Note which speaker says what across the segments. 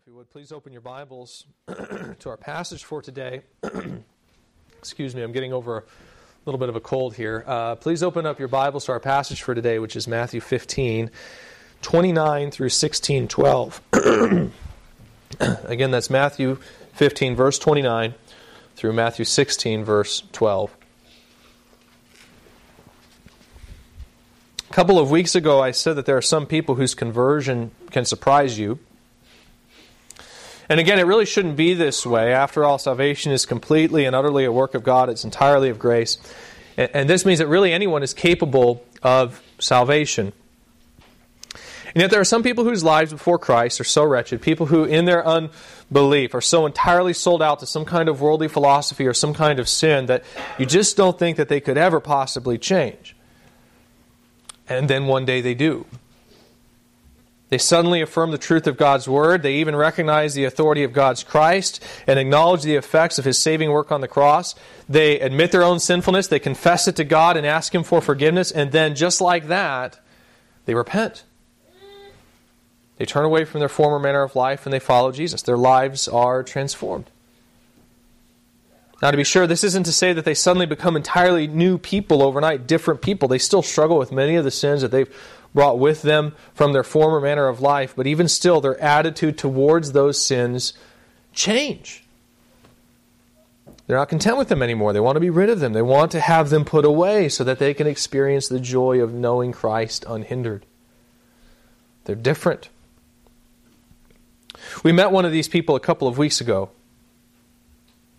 Speaker 1: If you would please open your Bibles to our passage for today. Excuse me, I'm getting over a little bit of a cold here. Uh, please open up your Bibles to our passage for today, which is Matthew 15, 29 through 16, 12. Again, that's Matthew 15, verse 29 through Matthew 16, verse 12. A couple of weeks ago, I said that there are some people whose conversion can surprise you. And again, it really shouldn't be this way. After all, salvation is completely and utterly a work of God, it's entirely of grace. And this means that really anyone is capable of salvation. And yet, there are some people whose lives before Christ are so wretched, people who, in their unbelief, are so entirely sold out to some kind of worldly philosophy or some kind of sin that you just don't think that they could ever possibly change. And then one day they do. They suddenly affirm the truth of God's Word. They even recognize the authority of God's Christ and acknowledge the effects of His saving work on the cross. They admit their own sinfulness. They confess it to God and ask Him for forgiveness. And then, just like that, they repent. They turn away from their former manner of life and they follow Jesus. Their lives are transformed. Now, to be sure, this isn't to say that they suddenly become entirely new people overnight, different people. They still struggle with many of the sins that they've brought with them from their former manner of life, but even still, their attitude towards those sins change. They're not content with them anymore. They want to be rid of them. They want to have them put away so that they can experience the joy of knowing Christ unhindered. They're different. We met one of these people a couple of weeks ago.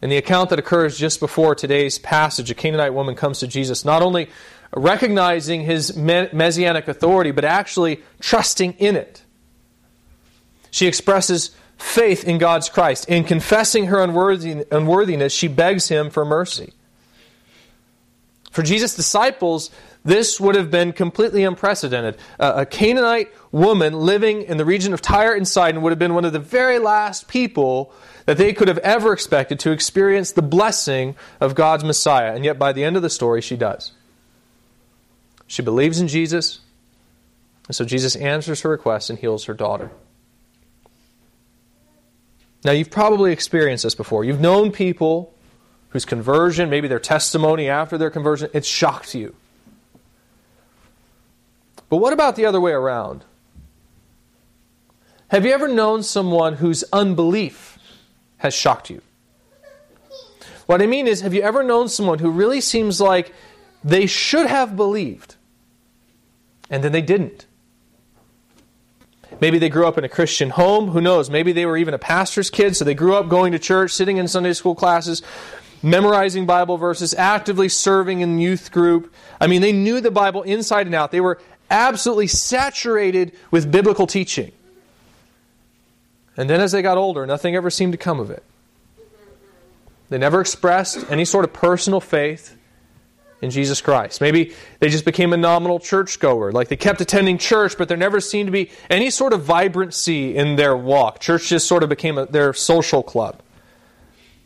Speaker 1: In the account that occurs just before today's passage, a Canaanite woman comes to Jesus, not only recognizing his messianic authority, but actually trusting in it. She expresses faith in God's Christ. In confessing her unworthiness, she begs him for mercy. For Jesus' disciples, this would have been completely unprecedented. a Canaanite woman living in the region of Tyre and Sidon would have been one of the very last people that they could have ever expected to experience the blessing of God's Messiah. And yet, by the end of the story, she does. She believes in Jesus, and so Jesus answers her request and heals her daughter. Now, you've probably experienced this before. You've known people whose conversion, maybe their testimony after their conversion, it shocked you. But what about the other way around? Have you ever known someone whose unbelief has shocked you? What I mean is, have you ever known someone who really seems like they should have believed, and then they didn't. Maybe they grew up in a Christian home. Who knows? Maybe they were even a pastor's kid, so they grew up going to church, sitting in Sunday school classes, memorizing Bible verses, actively serving in youth group. I mean, they knew the Bible inside and out. They were absolutely saturated with biblical teaching. And then as they got older, nothing ever seemed to come of it. They never expressed any sort of personal faith in Jesus Christ. Maybe they just became a nominal churchgoer. Like they kept attending church, but there never seemed to be any sort of vibrancy in their walk. Church just sort of became a, their social club.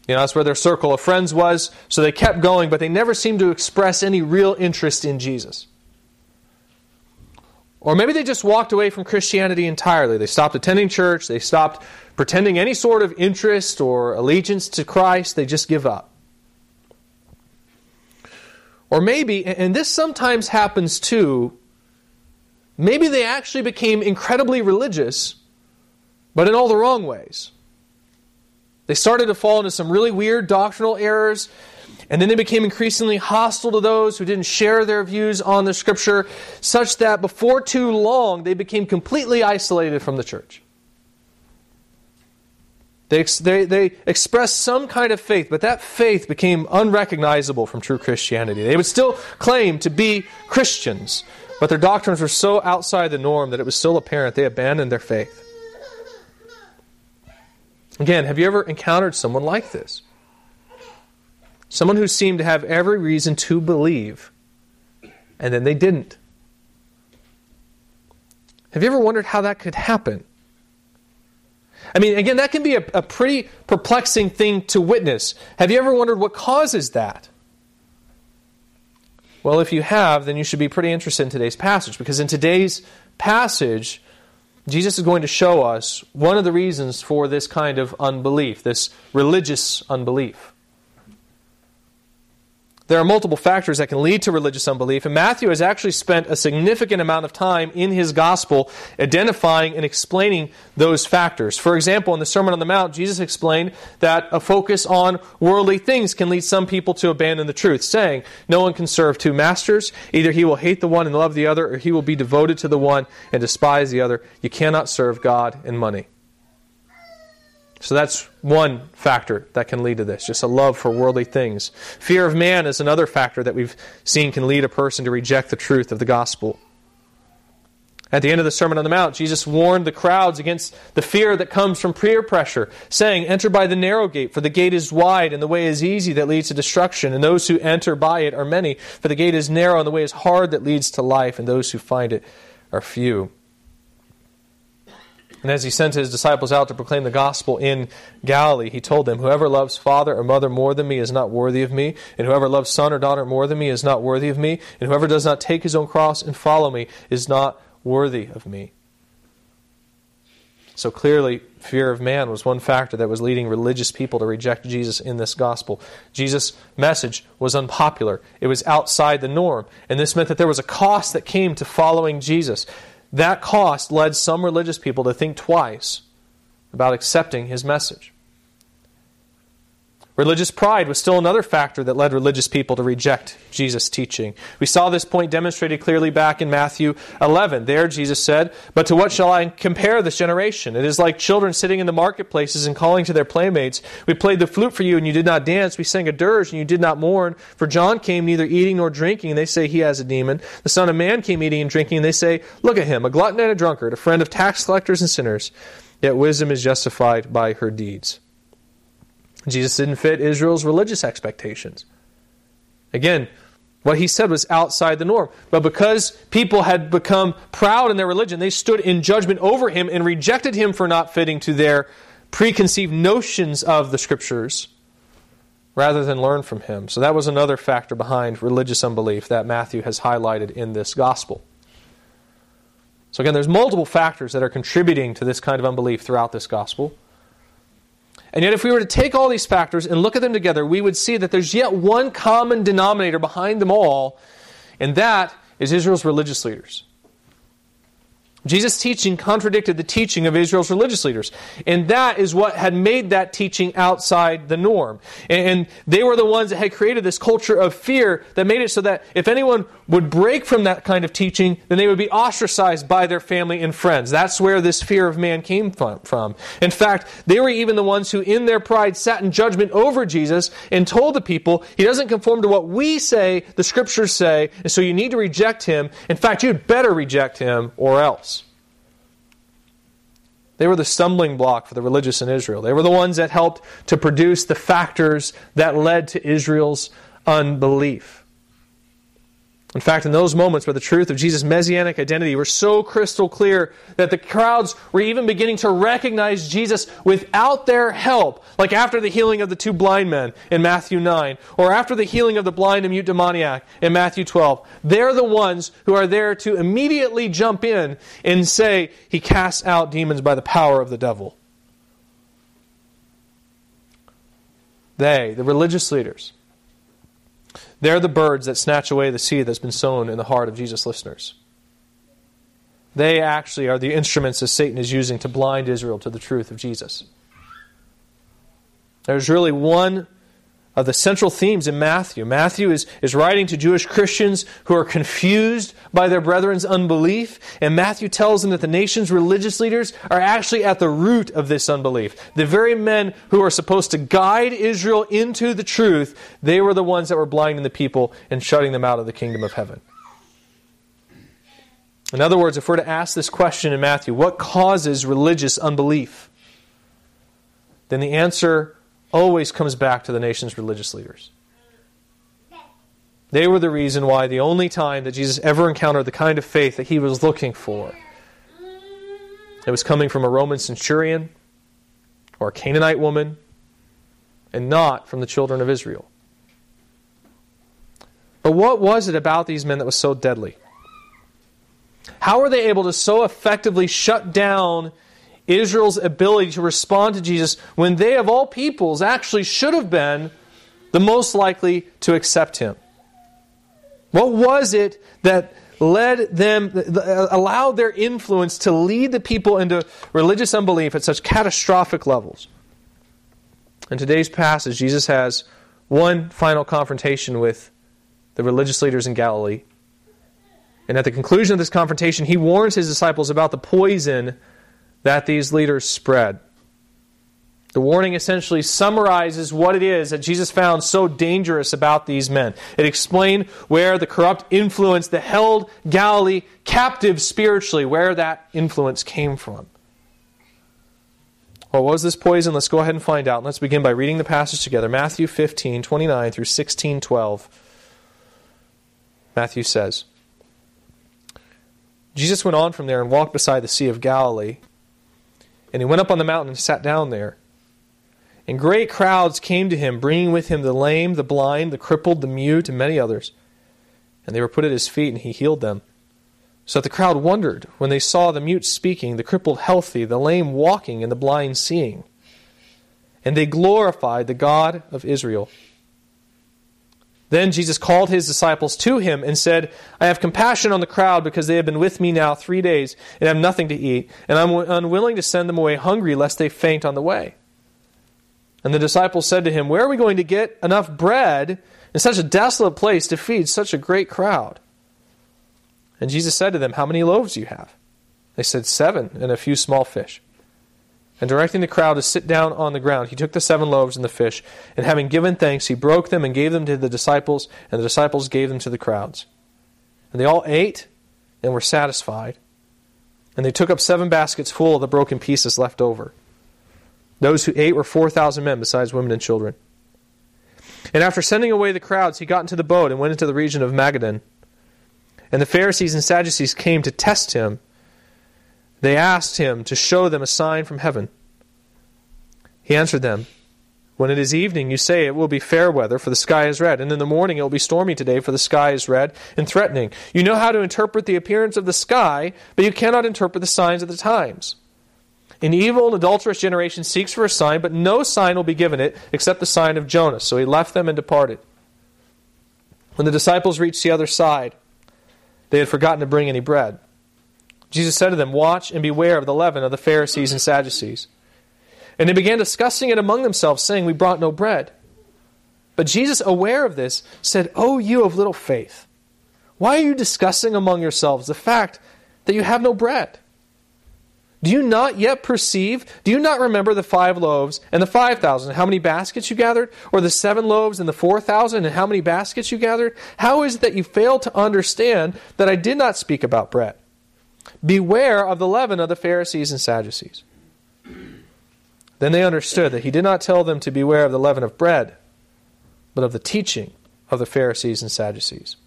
Speaker 1: You know, that's where their circle of friends was. So they kept going, but they never seemed to express any real interest in Jesus. Or maybe they just walked away from Christianity entirely. They stopped attending church. They stopped pretending any sort of interest or allegiance to Christ. They just give up. Or maybe, and this sometimes happens too, maybe they actually became incredibly religious, but in all the wrong ways. They started to fall into some really weird doctrinal errors, and then they became increasingly hostile to those who didn't share their views on the scripture, such that before too long they became completely isolated from the church. They, they, they expressed some kind of faith, but that faith became unrecognizable from true Christianity. They would still claim to be Christians, but their doctrines were so outside the norm that it was still apparent they abandoned their faith. Again, have you ever encountered someone like this? Someone who seemed to have every reason to believe, and then they didn't. Have you ever wondered how that could happen? I mean, again, that can be a, a pretty perplexing thing to witness. Have you ever wondered what causes that? Well, if you have, then you should be pretty interested in today's passage because in today's passage, Jesus is going to show us one of the reasons for this kind of unbelief, this religious unbelief. There are multiple factors that can lead to religious unbelief, and Matthew has actually spent a significant amount of time in his gospel identifying and explaining those factors. For example, in the Sermon on the Mount, Jesus explained that a focus on worldly things can lead some people to abandon the truth, saying, No one can serve two masters. Either he will hate the one and love the other, or he will be devoted to the one and despise the other. You cannot serve God and money. So that's one factor that can lead to this, just a love for worldly things. Fear of man is another factor that we've seen can lead a person to reject the truth of the gospel. At the end of the Sermon on the Mount, Jesus warned the crowds against the fear that comes from peer pressure, saying, Enter by the narrow gate, for the gate is wide and the way is easy that leads to destruction, and those who enter by it are many. For the gate is narrow and the way is hard that leads to life, and those who find it are few. And as he sent his disciples out to proclaim the gospel in Galilee, he told them, Whoever loves father or mother more than me is not worthy of me, and whoever loves son or daughter more than me is not worthy of me, and whoever does not take his own cross and follow me is not worthy of me. So clearly, fear of man was one factor that was leading religious people to reject Jesus in this gospel. Jesus' message was unpopular, it was outside the norm, and this meant that there was a cost that came to following Jesus. That cost led some religious people to think twice about accepting his message. Religious pride was still another factor that led religious people to reject Jesus' teaching. We saw this point demonstrated clearly back in Matthew 11. There, Jesus said, But to what shall I compare this generation? It is like children sitting in the marketplaces and calling to their playmates, We played the flute for you, and you did not dance. We sang a dirge, and you did not mourn. For John came neither eating nor drinking, and they say he has a demon. The Son of Man came eating and drinking, and they say, Look at him, a glutton and a drunkard, a friend of tax collectors and sinners. Yet wisdom is justified by her deeds. Jesus didn't fit Israel's religious expectations. Again, what he said was outside the norm. But because people had become proud in their religion, they stood in judgment over him and rejected him for not fitting to their preconceived notions of the scriptures rather than learn from him. So that was another factor behind religious unbelief that Matthew has highlighted in this gospel. So again, there's multiple factors that are contributing to this kind of unbelief throughout this gospel. And yet, if we were to take all these factors and look at them together, we would see that there's yet one common denominator behind them all, and that is Israel's religious leaders. Jesus' teaching contradicted the teaching of Israel's religious leaders. And that is what had made that teaching outside the norm. And they were the ones that had created this culture of fear that made it so that if anyone would break from that kind of teaching, then they would be ostracized by their family and friends. That's where this fear of man came from. In fact, they were even the ones who, in their pride, sat in judgment over Jesus and told the people, He doesn't conform to what we say, the scriptures say, and so you need to reject Him. In fact, you'd better reject Him or else. They were the stumbling block for the religious in Israel. They were the ones that helped to produce the factors that led to Israel's unbelief. In fact, in those moments where the truth of Jesus' messianic identity were so crystal clear that the crowds were even beginning to recognize Jesus without their help, like after the healing of the two blind men in Matthew 9, or after the healing of the blind and mute demoniac in Matthew 12, they're the ones who are there to immediately jump in and say, He casts out demons by the power of the devil. They, the religious leaders, they're the birds that snatch away the seed that's been sown in the heart of Jesus' listeners. They actually are the instruments that Satan is using to blind Israel to the truth of Jesus. There's really one of the central themes in Matthew. Matthew is, is writing to Jewish Christians who are confused by their brethren's unbelief, and Matthew tells them that the nation's religious leaders are actually at the root of this unbelief. The very men who are supposed to guide Israel into the truth, they were the ones that were blinding the people and shutting them out of the kingdom of heaven. In other words, if we're to ask this question in Matthew, what causes religious unbelief? Then the answer always comes back to the nation's religious leaders. They were the reason why the only time that Jesus ever encountered the kind of faith that he was looking for, it was coming from a Roman centurion or a Canaanite woman, and not from the children of Israel. But what was it about these men that was so deadly? How were they able to so effectively shut down Israel's ability to respond to Jesus when they, of all peoples, actually should have been the most likely to accept him? What was it that led them, uh, allowed their influence to lead the people into religious unbelief at such catastrophic levels? In today's passage, Jesus has one final confrontation with the religious leaders in Galilee. And at the conclusion of this confrontation, he warns his disciples about the poison that these leaders spread. The warning essentially summarizes what it is that Jesus found so dangerous about these men. It explained where the corrupt influence that held Galilee captive spiritually, where that influence came from. Well, what was this poison? Let's go ahead and find out. Let's begin by reading the passage together. Matthew 15, 29 through 16, 12. Matthew says, Jesus went on from there and walked beside the Sea of Galilee. And he went up on the mountain and sat down there. And great crowds came to him, bringing with him the lame, the blind, the crippled, the mute, and many others. And they were put at his feet, and he healed them. So that the crowd wondered when they saw the mute speaking, the crippled healthy, the lame walking, and the blind seeing. And they glorified the God of Israel. Then Jesus called his disciples to him and said, I have compassion on the crowd because they have been with me now three days and have nothing to eat, and I'm unwilling to send them away hungry lest they faint on the way. And the disciples said to him, Where are we going to get enough bread in such a desolate place to feed such a great crowd? And Jesus said to them, How many loaves do you have? They said, Seven, and a few small fish. And directing the crowd to sit down on the ground, he took the seven loaves and the fish, and having given thanks, he broke them and gave them to the disciples, and the disciples gave them to the crowds. And they all ate and were satisfied. And they took up seven baskets full of the broken pieces left over. Those who ate were 4,000 men, besides women and children. And after sending away the crowds, he got into the boat and went into the region of Magadan. And the Pharisees and Sadducees came to test him. They asked him to show them a sign from heaven. He answered them, When it is evening, you say it will be fair weather, for the sky is red, and in the morning it will be stormy today, for the sky is red and threatening. You know how to interpret the appearance of the sky, but you cannot interpret the signs of the times. An evil and adulterous generation seeks for a sign, but no sign will be given it except the sign of Jonas. So he left them and departed. When the disciples reached the other side, they had forgotten to bring any bread. Jesus said to them, Watch and beware of the leaven of the Pharisees and Sadducees. And they began discussing it among themselves, saying, We brought no bread. But Jesus, aware of this, said, O you of little faith, why are you discussing among yourselves the fact that you have no bread? Do you not yet perceive? Do you not remember the five loaves and the five thousand, how many baskets you gathered? Or the seven loaves and the four thousand, and how many baskets you gathered? How is it that you fail to understand that I did not speak about bread? Beware of the leaven of the Pharisees and Sadducees. Then they understood that he did not tell them to beware of the leaven of bread, but of the teaching of the Pharisees and Sadducees.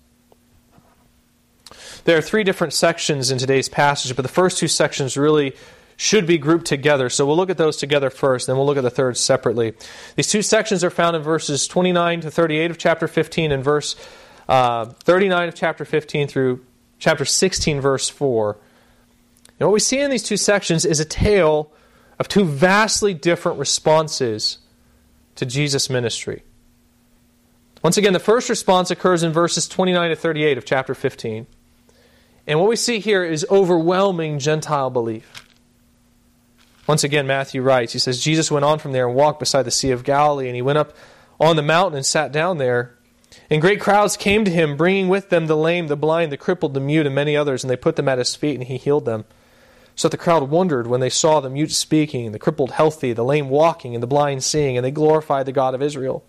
Speaker 1: There are three different sections in today's passage, but the first two sections really should be grouped together. So we'll look at those together first, then we'll look at the third separately. These two sections are found in verses 29 to 38 of chapter 15 and verse uh, 39 of chapter 15 through chapter 16, verse 4. And what we see in these two sections is a tale of two vastly different responses to Jesus' ministry. Once again, the first response occurs in verses 29 to 38 of chapter 15. And what we see here is overwhelming Gentile belief. Once again, Matthew writes, he says, Jesus went on from there and walked beside the Sea of Galilee, and he went up on the mountain and sat down there. And great crowds came to him, bringing with them the lame, the blind, the crippled, the mute, and many others, and they put them at his feet, and he healed them. So that the crowd wondered when they saw the mute speaking, the crippled healthy, the lame walking, and the blind seeing, and they glorified the God of Israel.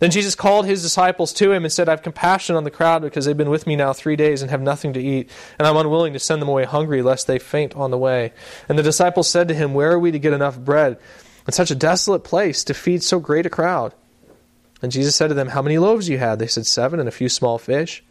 Speaker 1: Then Jesus called his disciples to him and said, I have compassion on the crowd because they've been with me now three days and have nothing to eat, and I'm unwilling to send them away hungry lest they faint on the way. And the disciples said to him, Where are we to get enough bread in such a desolate place to feed so great a crowd? And Jesus said to them, How many loaves you had? They said, Seven and a few small fish.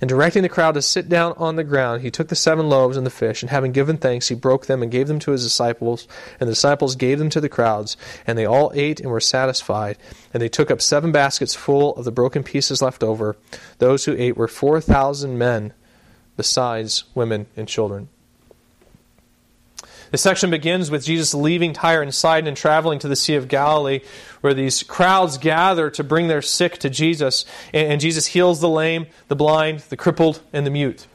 Speaker 1: And directing the crowd to sit down on the ground, he took the seven loaves and the fish, and having given thanks, he broke them and gave them to his disciples, and the disciples gave them to the crowds. And they all ate and were satisfied. And they took up seven baskets full of the broken pieces left over. Those who ate were four thousand men, besides women and children. This section begins with Jesus leaving Tyre and Sidon and traveling to the Sea of Galilee, where these crowds gather to bring their sick to Jesus. And Jesus heals the lame, the blind, the crippled, and the mute.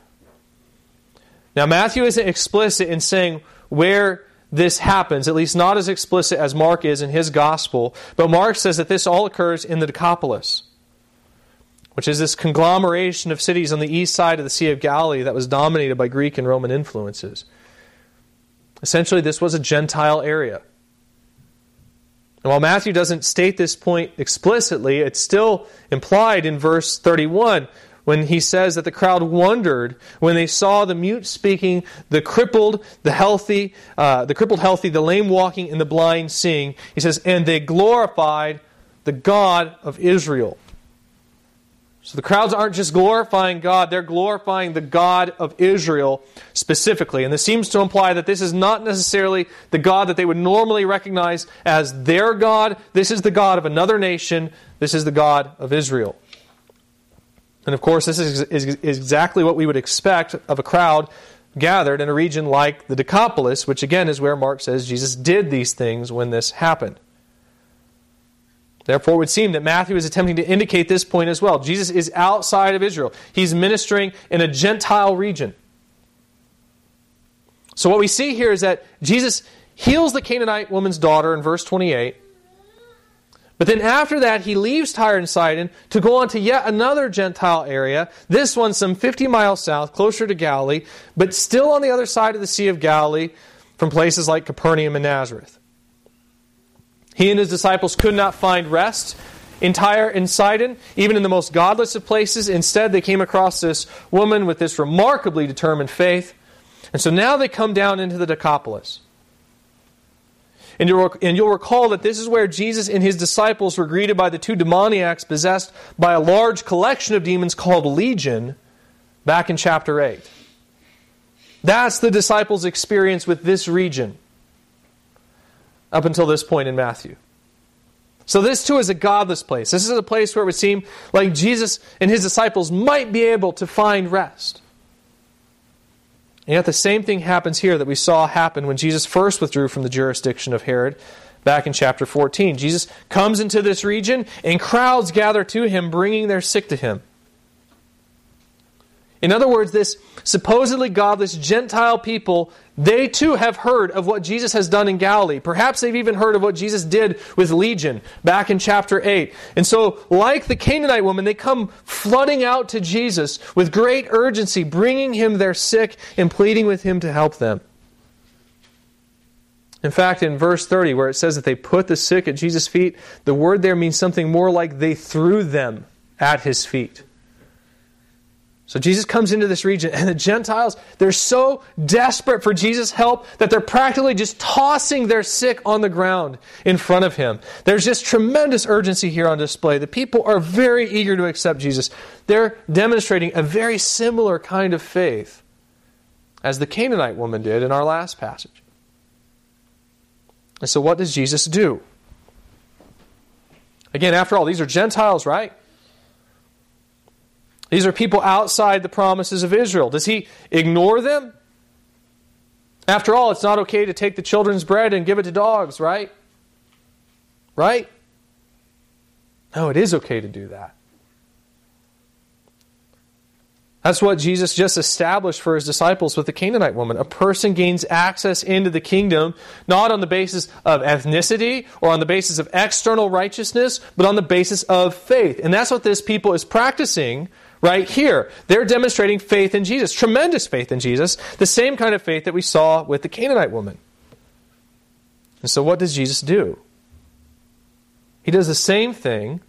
Speaker 1: Now, Matthew isn't explicit in saying where this happens, at least not as explicit as Mark is in his gospel, but Mark says that this all occurs in the Decapolis, which is this conglomeration of cities on the east side of the Sea of Galilee that was dominated by Greek and Roman influences. Essentially, this was a Gentile area. And while Matthew doesn't state this point explicitly, it's still implied in verse 31 when he says that the crowd wondered when they saw the mute speaking, the crippled, the healthy, uh, the crippled healthy, the lame walking, and the blind seeing. He says, and they glorified the God of Israel. So the crowds aren't just glorifying God, they're glorifying the God of Israel specifically. And this seems to imply that this is not necessarily the God that they would normally recognize as their God. This is the God of another nation. This is the God of Israel. And of course, this is, is, is exactly what we would expect of a crowd gathered in a region like the Decapolis, which again is where Mark says Jesus did these things when this happened. Therefore, it would seem that Matthew is attempting to indicate this point as well. Jesus is outside of Israel, he's ministering in a Gentile region. So, what we see here is that Jesus heals the Canaanite woman's daughter in verse 28. But then after that, he leaves Tyre and Sidon to go on to yet another Gentile area, this one some 50 miles south, closer to Galilee, but still on the other side of the Sea of Galilee from places like Capernaum and Nazareth. He and his disciples could not find rest entire in Sidon, even in the most godless of places. Instead, they came across this woman with this remarkably determined faith. And so now they come down into the Decapolis. And you'll, and you'll recall that this is where Jesus and his disciples were greeted by the two demoniacs possessed by a large collection of demons called Legion back in chapter 8. That's the disciples' experience with this region up until this point in Matthew. So, this too is a godless place. This is a place where it would seem like Jesus and his disciples might be able to find rest. And yet, the same thing happens here that we saw happen when Jesus first withdrew from the jurisdiction of Herod back in chapter 14. Jesus comes into this region, and crowds gather to him, bringing their sick to him. In other words, this supposedly godless Gentile people, they too have heard of what Jesus has done in Galilee. Perhaps they've even heard of what Jesus did with Legion back in chapter 8. And so, like the Canaanite woman, they come flooding out to Jesus with great urgency, bringing him their sick and pleading with him to help them. In fact, in verse 30, where it says that they put the sick at Jesus' feet, the word there means something more like they threw them at his feet. So Jesus comes into this region, and the Gentiles, they're so desperate for Jesus' help that they're practically just tossing their sick on the ground in front of him. There's just tremendous urgency here on display. The people are very eager to accept Jesus. They're demonstrating a very similar kind of faith as the Canaanite woman did in our last passage. And so, what does Jesus do? Again, after all, these are Gentiles, right? These are people outside the promises of Israel. Does he ignore them? After all, it's not okay to take the children's bread and give it to dogs, right? Right? No, it is okay to do that. That's what Jesus just established for his disciples with the Canaanite woman. A person gains access into the kingdom not on the basis of ethnicity or on the basis of external righteousness, but on the basis of faith. And that's what this people is practicing right here. They're demonstrating faith in Jesus, tremendous faith in Jesus, the same kind of faith that we saw with the Canaanite woman. And so, what does Jesus do? He does the same thing.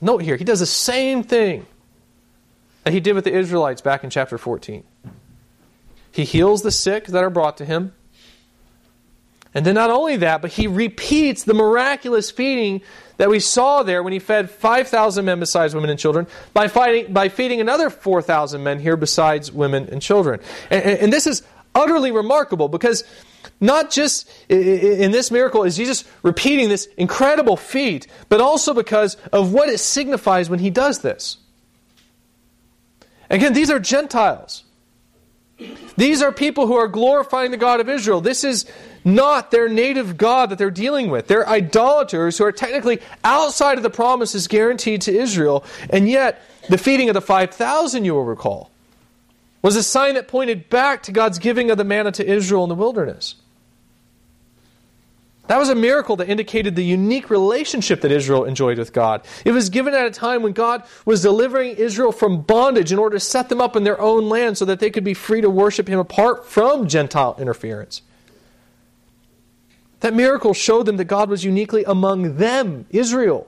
Speaker 1: Note here, he does the same thing that he did with the Israelites back in chapter 14. He heals the sick that are brought to him. And then not only that, but he repeats the miraculous feeding that we saw there when he fed 5,000 men besides women and children by, fighting, by feeding another 4,000 men here besides women and children. And, and this is utterly remarkable because not just in this miracle is Jesus repeating this incredible feat, but also because of what it signifies when he does this. Again, these are Gentiles. These are people who are glorifying the God of Israel. This is not their native God that they're dealing with. They're idolaters who are technically outside of the promises guaranteed to Israel. And yet, the feeding of the 5,000, you will recall, was a sign that pointed back to God's giving of the manna to Israel in the wilderness. That was a miracle that indicated the unique relationship that Israel enjoyed with God. It was given at a time when God was delivering Israel from bondage in order to set them up in their own land so that they could be free to worship Him apart from Gentile interference. That miracle showed them that God was uniquely among them, Israel,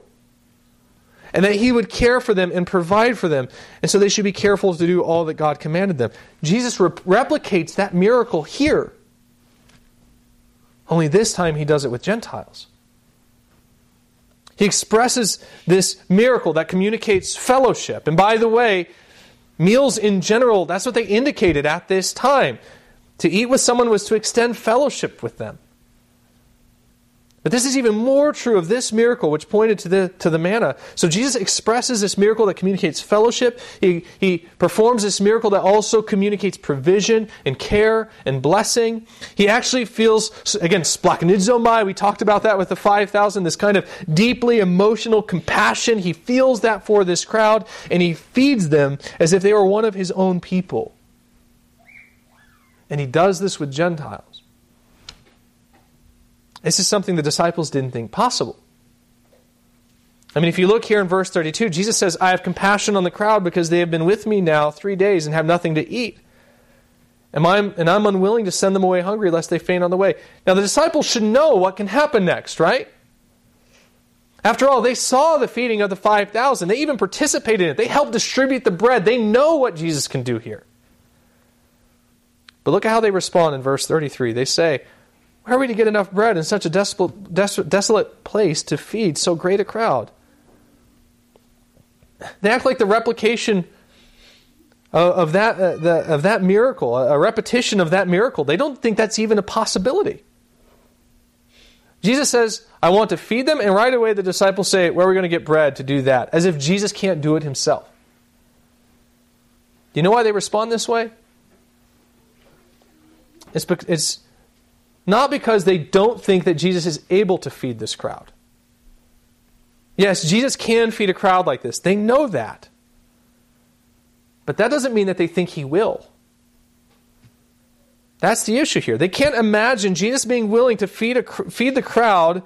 Speaker 1: and that He would care for them and provide for them, and so they should be careful to do all that God commanded them. Jesus re- replicates that miracle here only this time he does it with Gentiles. He expresses this miracle that communicates fellowship. And by the way, meals in general, that's what they indicated at this time. To eat with someone was to extend fellowship with them. But this is even more true of this miracle, which pointed to the, to the manna. So Jesus expresses this miracle that communicates fellowship. He, he performs this miracle that also communicates provision and care and blessing. He actually feels, again, splanchnizomai, we talked about that with the 5,000, this kind of deeply emotional compassion. He feels that for this crowd, and he feeds them as if they were one of his own people. And he does this with Gentiles. This is something the disciples didn't think possible. I mean, if you look here in verse 32, Jesus says, I have compassion on the crowd because they have been with me now three days and have nothing to eat. And I'm, and I'm unwilling to send them away hungry lest they faint on the way. Now, the disciples should know what can happen next, right? After all, they saw the feeding of the 5,000. They even participated in it. They helped distribute the bread. They know what Jesus can do here. But look at how they respond in verse 33. They say, where are we to get enough bread in such a desolate, place to feed so great a crowd? They act like the replication of, that, uh, of that miracle, a repetition of that miracle. They don't think that's even a possibility. Jesus says, I want to feed them, and right away the disciples say, Where are we going to get bread to do that? As if Jesus can't do it himself. Do you know why they respond this way? It's, it's not because they don't think that Jesus is able to feed this crowd. Yes, Jesus can feed a crowd like this. They know that. But that doesn't mean that they think he will. That's the issue here. They can't imagine Jesus being willing to feed, a, feed the crowd,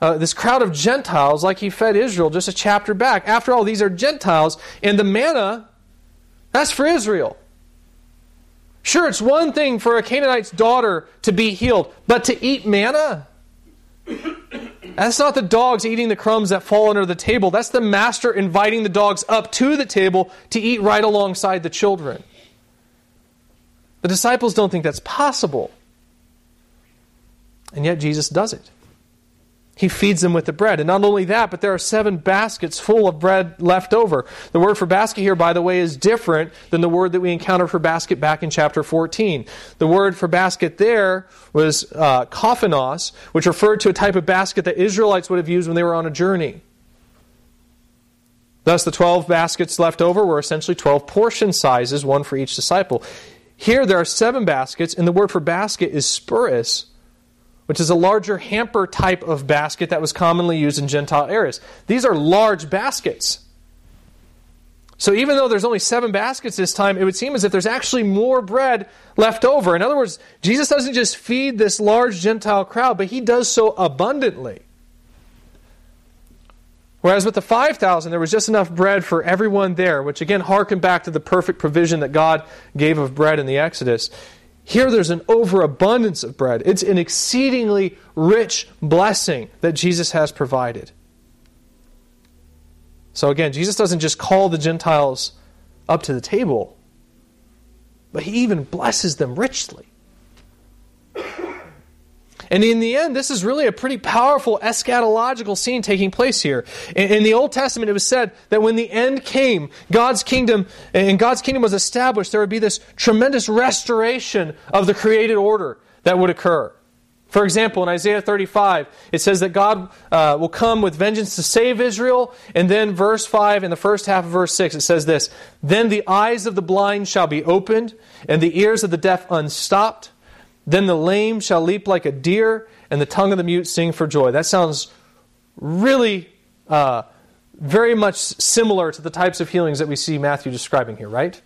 Speaker 1: uh, this crowd of Gentiles, like he fed Israel just a chapter back. After all, these are Gentiles, and the manna, that's for Israel. Sure, it's one thing for a Canaanite's daughter to be healed, but to eat manna? That's not the dogs eating the crumbs that fall under the table. That's the master inviting the dogs up to the table to eat right alongside the children. The disciples don't think that's possible. And yet Jesus does it. He feeds them with the bread. And not only that, but there are seven baskets full of bread left over. The word for basket here, by the way, is different than the word that we encountered for basket back in chapter 14. The word for basket there was uh, kophinos, which referred to a type of basket that Israelites would have used when they were on a journey. Thus, the 12 baskets left over were essentially 12 portion sizes, one for each disciple. Here, there are seven baskets, and the word for basket is spuris, which is a larger hamper type of basket that was commonly used in Gentile areas. These are large baskets. So even though there's only seven baskets this time, it would seem as if there's actually more bread left over. In other words, Jesus doesn't just feed this large Gentile crowd, but he does so abundantly. Whereas with the 5,000, there was just enough bread for everyone there, which again harkened back to the perfect provision that God gave of bread in the Exodus. Here there's an overabundance of bread. It's an exceedingly rich blessing that Jesus has provided. So again, Jesus doesn't just call the Gentiles up to the table, but he even blesses them richly. And in the end, this is really a pretty powerful eschatological scene taking place here. In, in, the Old Testament, it was said that when the end came, God's kingdom, and God's kingdom was established, there would be this tremendous restoration of the created order that would occur. For example, in Isaiah 35, it says that God uh, will come with vengeance to save Israel. And then, verse 5, in the first half of verse 6, it says this Then the eyes of the blind shall be opened, and the ears of the deaf unstopped. Then the lame shall leap like a deer, and the tongue of the mute sing for joy. That sounds really uh, very much similar to the types of healings that we see Matthew describing here, right?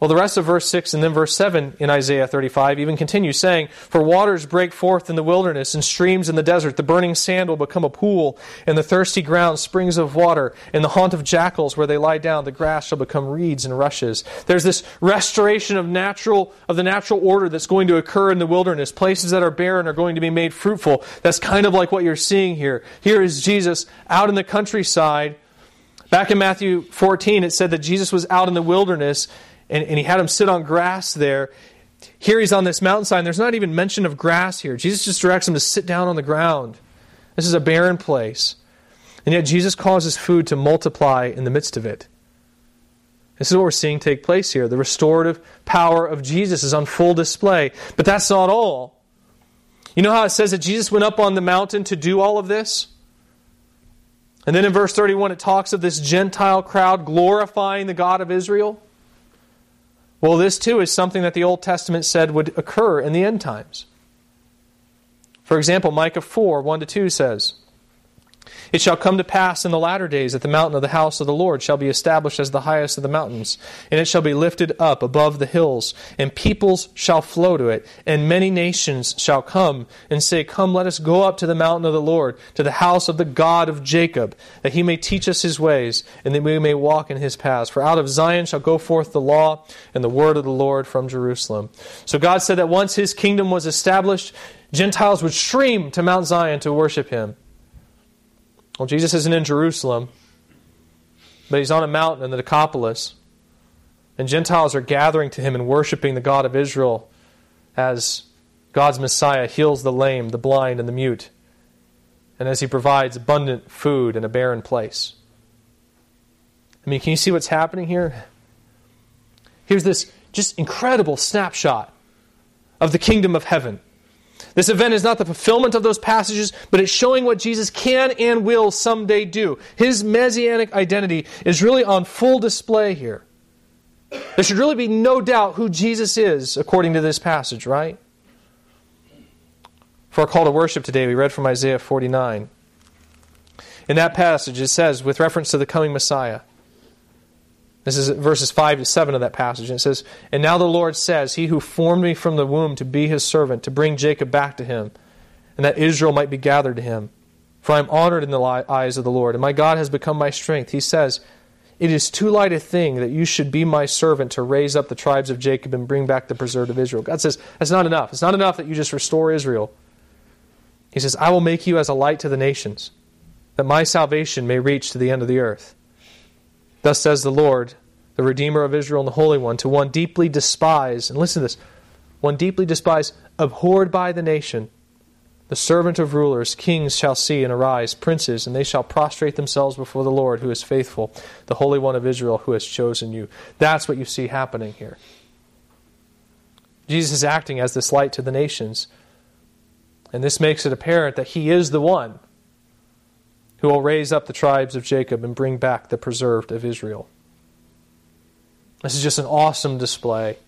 Speaker 1: Well, the rest of verse 6 and then verse 7 in Isaiah 35 even continues saying, For waters break forth in the wilderness and streams in the desert. The burning sand will become a pool, and the thirsty ground springs of water. In the haunt of jackals where they lie down, the grass shall become reeds and rushes. There's this restoration of natural of the natural order that's going to occur in the wilderness. Places that are barren are going to be made fruitful. That's kind of like what you're seeing here. Here is Jesus out in the countryside. Back in Matthew 14, it said that Jesus was out in the wilderness and, and he had him sit on grass there. Here he's on this mountainside. There's not even mention of grass here. Jesus just directs him to sit down on the ground. This is a barren place. And yet Jesus causes food to multiply in the midst of it. This is what we're seeing take place here. The restorative power of Jesus is on full display. But that's not all. You know how it says that Jesus went up on the mountain to do all of this? And then in verse 31, it talks of this Gentile crowd glorifying the God of Israel. Well, this too is something that the Old Testament said would occur in the end times. For example, Micah 4 1 to 2 says, it shall come to pass in the latter days that the mountain of the house of the Lord shall be established as the highest of the mountains, and it shall be lifted up above the hills, and peoples shall flow to it, and many nations shall come and say, Come, let us go up to the mountain of the Lord, to the house of the God of Jacob, that he may teach us his ways, and that we may walk in his paths. For out of Zion shall go forth the law and the word of the Lord from Jerusalem. So God said that once his kingdom was established, Gentiles would stream to Mount Zion to worship him. Well, Jesus isn't in Jerusalem, but he's on a mountain in the Decapolis. And Gentiles are gathering to him and worshiping the God of Israel as God's Messiah heals the lame, the blind, and the mute, and as he provides abundant food in a barren place. I mean, can you see what's happening here? Here's this just incredible snapshot of the kingdom of heaven. This event is not the fulfillment of those passages, but it's showing what Jesus can and will someday do. His messianic identity is really on full display here. There should really be no doubt who Jesus is according to this passage, right? For our call to worship today, we read from Isaiah 49. In that passage, it says, with reference to the coming Messiah, this is verses 5 to 7 of that passage. And it says, And now the Lord says, He who formed me from the womb to be his servant, to bring Jacob back to him, and that Israel might be gathered to him. For I am honored in the eyes of the Lord, and my God has become my strength. He says, It is too light a thing that you should be my servant to raise up the tribes of Jacob and bring back the preserved of Israel. God says, That's not enough. It's not enough that you just restore Israel. He says, I will make you as a light to the nations, that my salvation may reach to the end of the earth. Thus says the Lord, the Redeemer of Israel and the Holy One, to one deeply despised, and listen to this, one deeply despised, abhorred by the nation. The servant of rulers, kings shall see and arise, princes, and they shall prostrate themselves before the Lord who is faithful, the Holy One of Israel who has chosen you. That's what you see happening here. Jesus is acting as this light to the nations. And this makes it apparent that he is the one who will raise up the tribes of Jacob and bring back the preserved of Israel. This is just an awesome display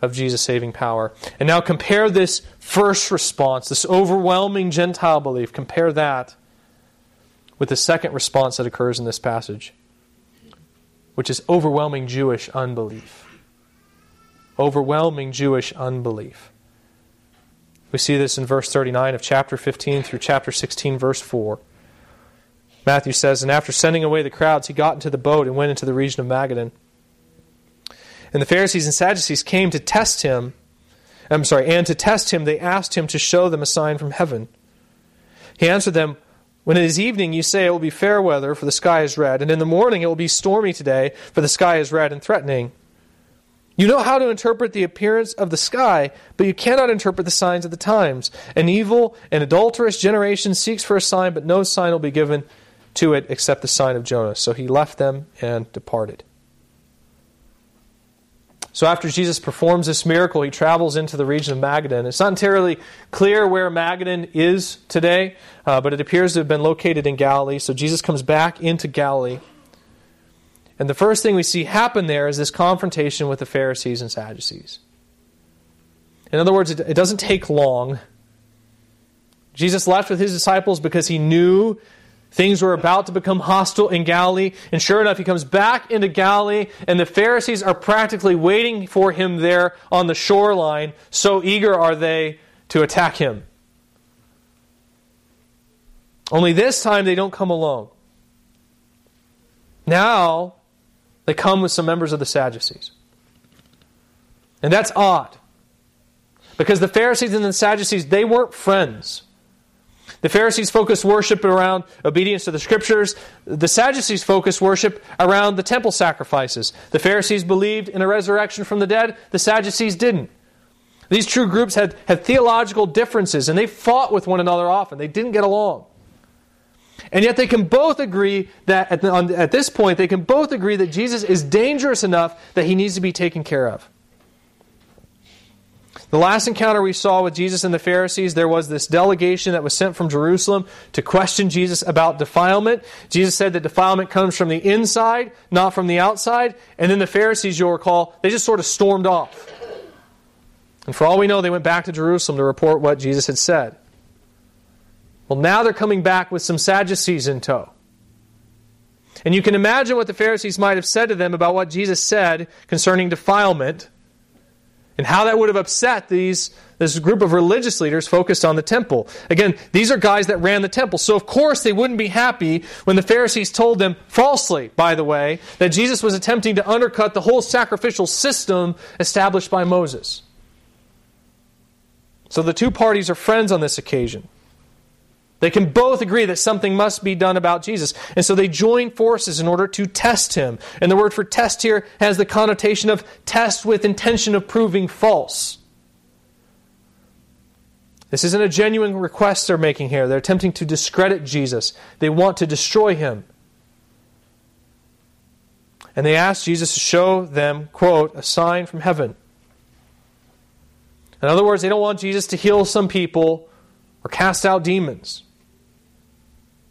Speaker 1: of Jesus' saving power. And now compare this first response, this overwhelming Gentile belief, compare that with the second response that occurs in this passage, which is overwhelming Jewish unbelief. Overwhelming Jewish unbelief. We see this in verse 39 of chapter 15 through chapter 16, verse 4. Matthew says, And after sending away the crowds, he got into the boat and went into the region of Magadan. And the Pharisees and Sadducees came to test him. I'm sorry, and to test him, they asked him to show them a sign from heaven. He answered them, When it is evening, you say it will be fair weather, for the sky is red, and in the morning it will be stormy today, for the sky is red and threatening. You know how to interpret the appearance of the sky, but you cannot interpret the signs of the times. An evil and adulterous generation seeks for a sign, but no sign will be given to it except the sign of Jonah. So he left them and departed. So after Jesus performs this miracle, he travels into the region of Magadan. It's not entirely clear where Magadan is today, uh, but it appears to have been located in Galilee. So Jesus comes back into Galilee. And the first thing we see happen there is this confrontation with the Pharisees and Sadducees. In other words, it, it doesn't take long. Jesus left with his disciples because he knew Things were about to become hostile in Galilee, and sure enough, he comes back into Galilee, and the Pharisees are practically waiting for him there on the shoreline. So eager are they to attack him. Only this time they don't come alone. Now they come with some members of the Sadducees. And that's odd. Because the Pharisees and the Sadducees, they weren't friends. The Pharisees focused worship around obedience to the scriptures. The Sadducees focused worship around the temple sacrifices. The Pharisees believed in a resurrection from the dead. The Sadducees didn't. These two groups had, had theological differences and they fought with one another often. They didn't get along. And yet they can both agree that at, the, on, at this point, they can both agree that Jesus is dangerous enough that he needs to be taken care of. The last encounter we saw with Jesus and the Pharisees, there was this delegation that was sent from Jerusalem to question Jesus about defilement. Jesus said that defilement comes from the inside, not from the outside. And then the Pharisees, you'll recall, they just sort of stormed off. And for all we know, they went back to Jerusalem to report what Jesus had said. Well, now they're coming back with some Sadducees in tow. And you can imagine what the Pharisees might have said to them about what Jesus said concerning defilement and how that would have upset these this group of religious leaders focused on the temple. Again, these are guys that ran the temple. So of course they wouldn't be happy when the Pharisees told them falsely, by the way, that Jesus was attempting to undercut the whole sacrificial system established by Moses. So the two parties are friends on this occasion. They can both agree that something must be done about Jesus. And so they join forces in order to test him. And the word for test here has the connotation of test with intention of proving false. This isn't a genuine request they're making here. They're attempting to discredit Jesus, they want to destroy him. And they ask Jesus to show them, quote, a sign from heaven. In other words, they don't want Jesus to heal some people or cast out demons.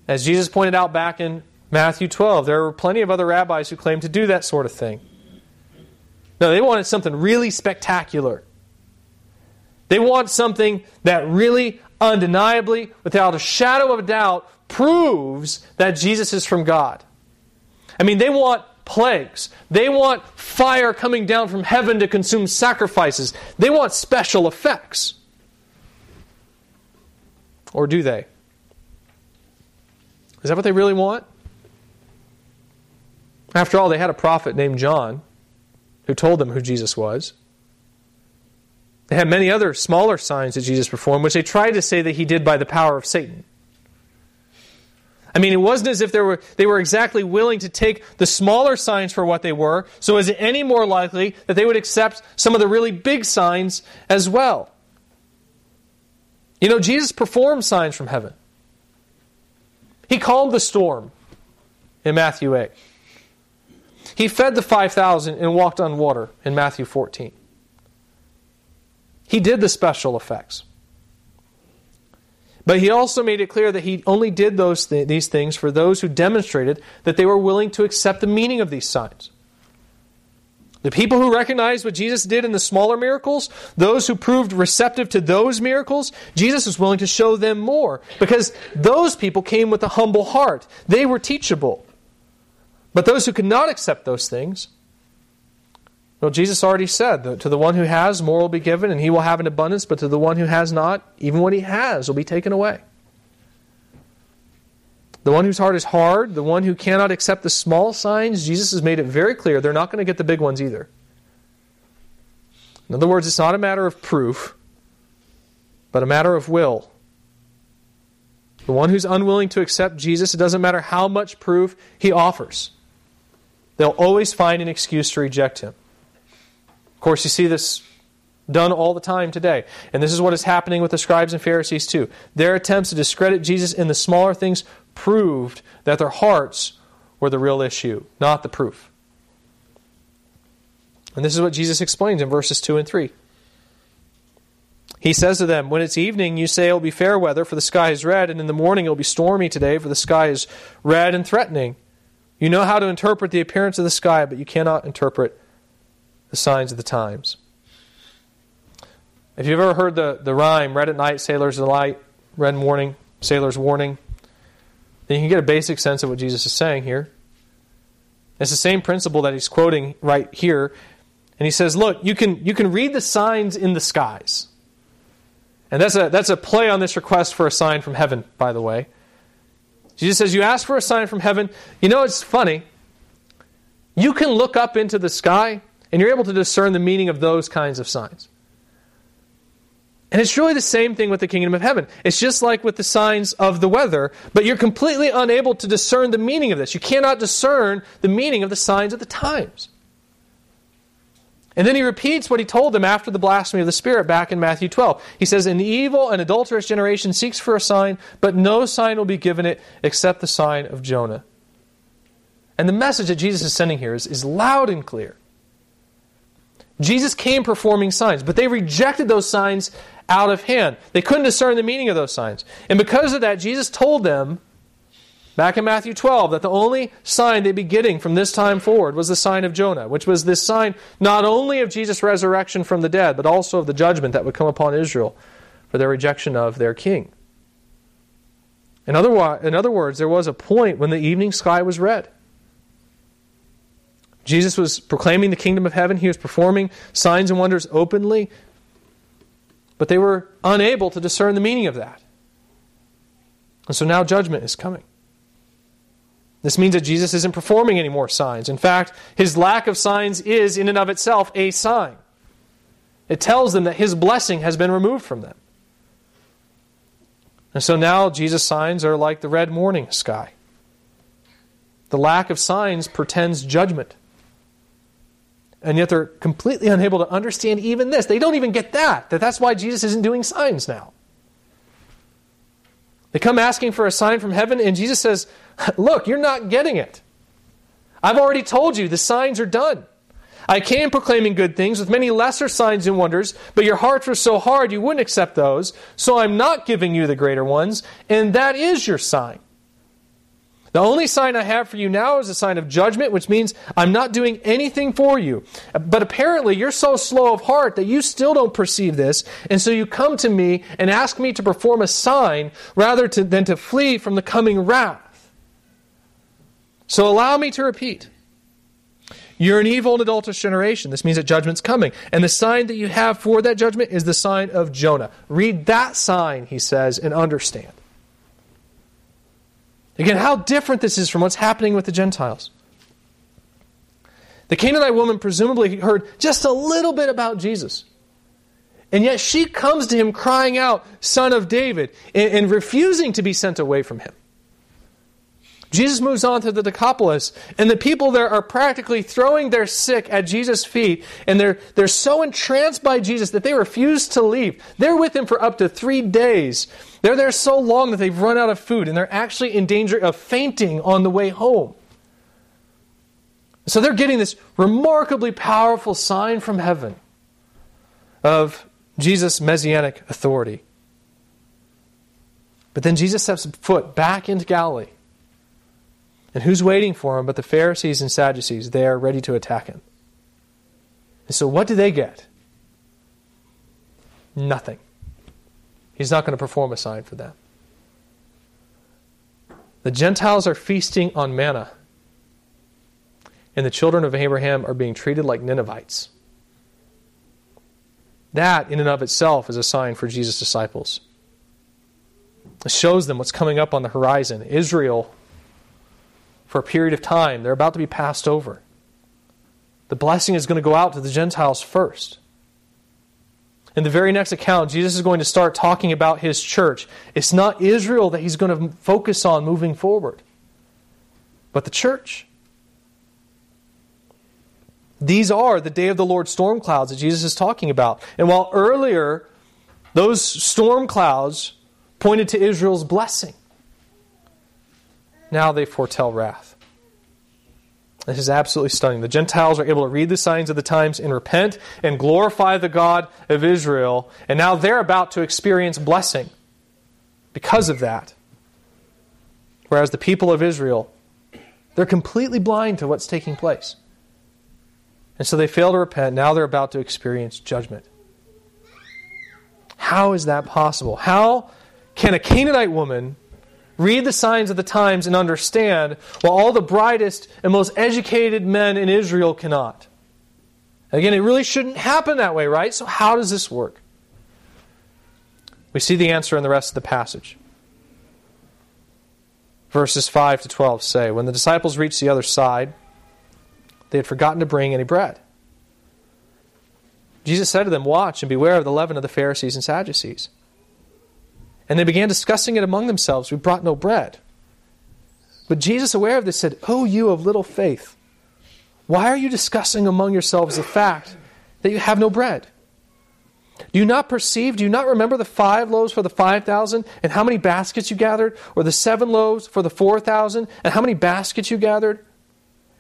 Speaker 1: As Jesus pointed out back in Matthew 12, there were plenty of other rabbis who claimed to do that sort of thing. No, they wanted something really spectacular. They want something that really, undeniably, without a shadow of a doubt, proves that Jesus is from God. I mean, they want plagues. They want fire coming down from heaven to consume sacrifices. They want special effects. Or do they? Is that what they really want? After all, they had a prophet named John who told them who Jesus was. They had many other smaller signs that Jesus performed, which they tried to say that he did by the power of Satan. I mean, it wasn't as if they were, they were exactly willing to take the smaller signs for what they were, so is it any more likely that they would accept some of the really big signs as well? You know, Jesus performed signs from heaven. He calmed the storm in Matthew 8. He fed the 5,000 and walked on water in Matthew 14. He did the special effects. But he also made it clear that he only did those th- these things for those who demonstrated that they were willing to accept the meaning of these signs. The people who recognized what Jesus did in the smaller miracles, those who proved receptive to those miracles, Jesus was willing to show them more because those people came with a humble heart. They were teachable. But those who could not accept those things, well, Jesus already said that to the one who has, more will be given, and he will have an abundance, but to the one who has not, even what he has will be taken away. The one whose heart is hard, the one who cannot accept the small signs, Jesus has made it very clear they're not going to get the big ones either. In other words, it's not a matter of proof, but a matter of will. The one who's unwilling to accept Jesus, it doesn't matter how much proof he offers, they'll always find an excuse to reject him. Of course, you see this done all the time today. And this is what is happening with the scribes and Pharisees too. Their attempts to discredit Jesus in the smaller things proved that their hearts were the real issue, not the proof. And this is what Jesus explains in verses 2 and 3. He says to them, When it's evening, you say it will be fair weather, for the sky is red, and in the morning it will be stormy today, for the sky is red and threatening. You know how to interpret the appearance of the sky, but you cannot interpret the signs of the times. If you've ever heard the, the rhyme, red at night, sailor's delight, red morning, sailor's warning, then you can get a basic sense of what Jesus is saying here. It's the same principle that he's quoting right here. And he says, Look, you can, you can read the signs in the skies. And that's a, that's a play on this request for a sign from heaven, by the way. Jesus says, You ask for a sign from heaven. You know, it's funny. You can look up into the sky and you're able to discern the meaning of those kinds of signs. And it's really the same thing with the kingdom of heaven. It's just like with the signs of the weather, but you're completely unable to discern the meaning of this. You cannot discern the meaning of the signs of the times. And then he repeats what he told them after the blasphemy of the Spirit back in Matthew 12. He says, An evil and adulterous generation seeks for a sign, but no sign will be given it except the sign of Jonah. And the message that Jesus is sending here is, is loud and clear. Jesus came performing signs, but they rejected those signs out of hand. They couldn't discern the meaning of those signs. And because of that, Jesus told them back in Matthew 12 that the only sign they'd be getting from this time forward was the sign of Jonah, which was this sign not only of Jesus' resurrection from the dead, but also of the judgment that would come upon Israel for their rejection of their king. In other, in other words, there was a point when the evening sky was red. Jesus was proclaiming the kingdom of heaven. He was performing signs and wonders openly, but they were unable to discern the meaning of that. And so now judgment is coming. This means that Jesus isn't performing any more signs. In fact, his lack of signs is, in and of itself, a sign. It tells them that his blessing has been removed from them. And so now Jesus' signs are like the red morning sky. The lack of signs portends judgment. And yet they're completely unable to understand even this. They don't even get that, that that's why Jesus isn't doing signs now. They come asking for a sign from heaven, and Jesus says, Look, you're not getting it. I've already told you the signs are done. I came proclaiming good things with many lesser signs and wonders, but your hearts were so hard you wouldn't accept those, so I'm not giving you the greater ones, and that is your sign. The only sign I have for you now is a sign of judgment, which means I'm not doing anything for you. But apparently, you're so slow of heart that you still don't perceive this, and so you come to me and ask me to perform a sign rather to, than to flee from the coming wrath. So allow me to repeat. You're an evil and adulterous generation. This means that judgment's coming. And the sign that you have for that judgment is the sign of Jonah. Read that sign, he says, and understand. Again, how different this is from what's happening with the Gentiles. The Canaanite woman presumably heard just a little bit about Jesus. And yet she comes to him crying out, Son of David, and, and refusing to be sent away from him. Jesus moves on to the Decapolis, and the people there are practically throwing their sick at Jesus' feet, and they're, they're so entranced by Jesus that they refuse to leave. They're with him for up to three days. They're there so long that they've run out of food, and they're actually in danger of fainting on the way home. So they're getting this remarkably powerful sign from heaven of Jesus' messianic authority. But then Jesus steps foot back into Galilee. And who's waiting for him but the Pharisees and Sadducees? They are ready to attack him. And so what do they get? Nothing. He's not going to perform a sign for them. The Gentiles are feasting on manna, and the children of Abraham are being treated like Ninevites. That, in and of itself, is a sign for Jesus' disciples. It shows them what's coming up on the horizon. Israel for a period of time. They're about to be passed over. The blessing is going to go out to the Gentiles first. In the very next account, Jesus is going to start talking about his church. It's not Israel that he's going to focus on moving forward, but the church. These are the day of the Lord storm clouds that Jesus is talking about. And while earlier those storm clouds pointed to Israel's blessing, now they foretell wrath. This is absolutely stunning. The Gentiles are able to read the signs of the times and repent and glorify the God of Israel, and now they're about to experience blessing because of that. Whereas the people of Israel, they're completely blind to what's taking place. And so they fail to repent. Now they're about to experience judgment. How is that possible? How can a Canaanite woman read the signs of the times and understand, while all the brightest and most educated men in Israel cannot. Again, it really shouldn't happen that way, right? So, how does this work? We see the answer in the rest of the passage. Verses 5 to 12 say When the disciples reached the other side, they had forgotten to bring any bread. Jesus said to them, Watch and beware of the leaven of the Pharisees and Sadducees. And they began discussing it among themselves. We brought no bread. But Jesus, aware of this, said, Oh, you of little faith, why are you discussing among yourselves the fact that you have no bread? Do you not perceive? Do you not remember the five loaves for the five thousand, and how many baskets you gathered? Or the seven loaves for the four thousand, and how many baskets you gathered?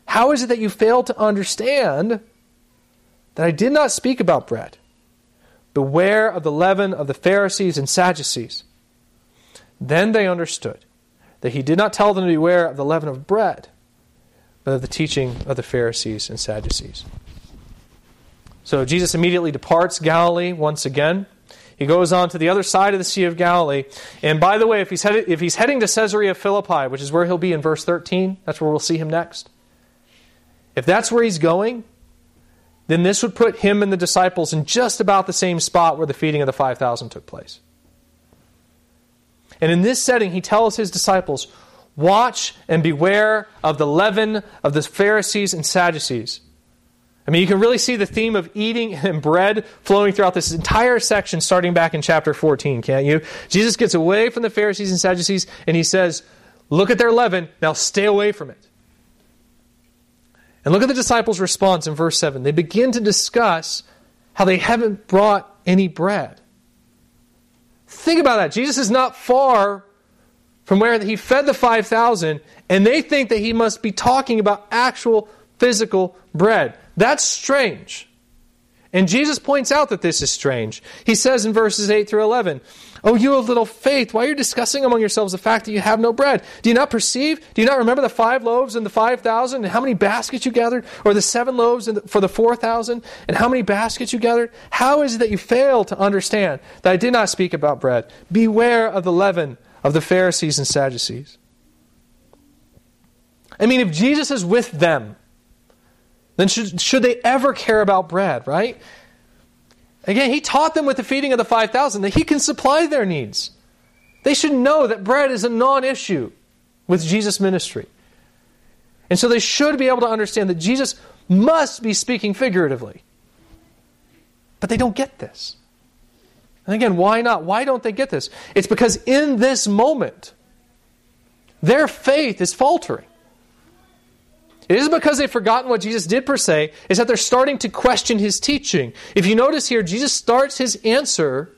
Speaker 1: How is it that you fail to understand that I did not speak about bread? Beware of the leaven of the Pharisees and Sadducees. Then they understood that he did not tell them to beware of the leaven of bread, but of the teaching of the Pharisees and Sadducees. So Jesus immediately departs Galilee once again. He goes on to the other side of the Sea of Galilee. And by the way, if he's, headed, if he's heading to Caesarea Philippi, which is where he'll be in verse 13, that's where we'll see him next. If that's where he's going, then this would put him and the disciples in just about the same spot where the feeding of the 5,000 took place. And in this setting, he tells his disciples, Watch and beware of the leaven of the Pharisees and Sadducees. I mean, you can really see the theme of eating and bread flowing throughout this entire section, starting back in chapter 14, can't you? Jesus gets away from the Pharisees and Sadducees, and he says, Look at their leaven, now stay away from it. And look at the disciples' response in verse 7. They begin to discuss how they haven't brought any bread. Think about that. Jesus is not far from where he fed the 5,000, and they think that he must be talking about actual physical bread. That's strange. And Jesus points out that this is strange. He says in verses 8 through 11, Oh, you of little faith, why are you discussing among yourselves the fact that you have no bread? Do you not perceive? Do you not remember the five loaves and the five thousand, and how many baskets you gathered? Or the seven loaves for the four thousand, and how many baskets you gathered? How is it that you fail to understand that I did not speak about bread? Beware of the leaven of the Pharisees and Sadducees. I mean, if Jesus is with them, then should, should they ever care about bread, right? Again, he taught them with the feeding of the 5,000 that he can supply their needs. They should know that bread is a non issue with Jesus' ministry. And so they should be able to understand that Jesus must be speaking figuratively. But they don't get this. And again, why not? Why don't they get this? It's because in this moment, their faith is faltering. It isn't because they've forgotten what Jesus did per se, it's that they're starting to question his teaching. If you notice here, Jesus starts his answer,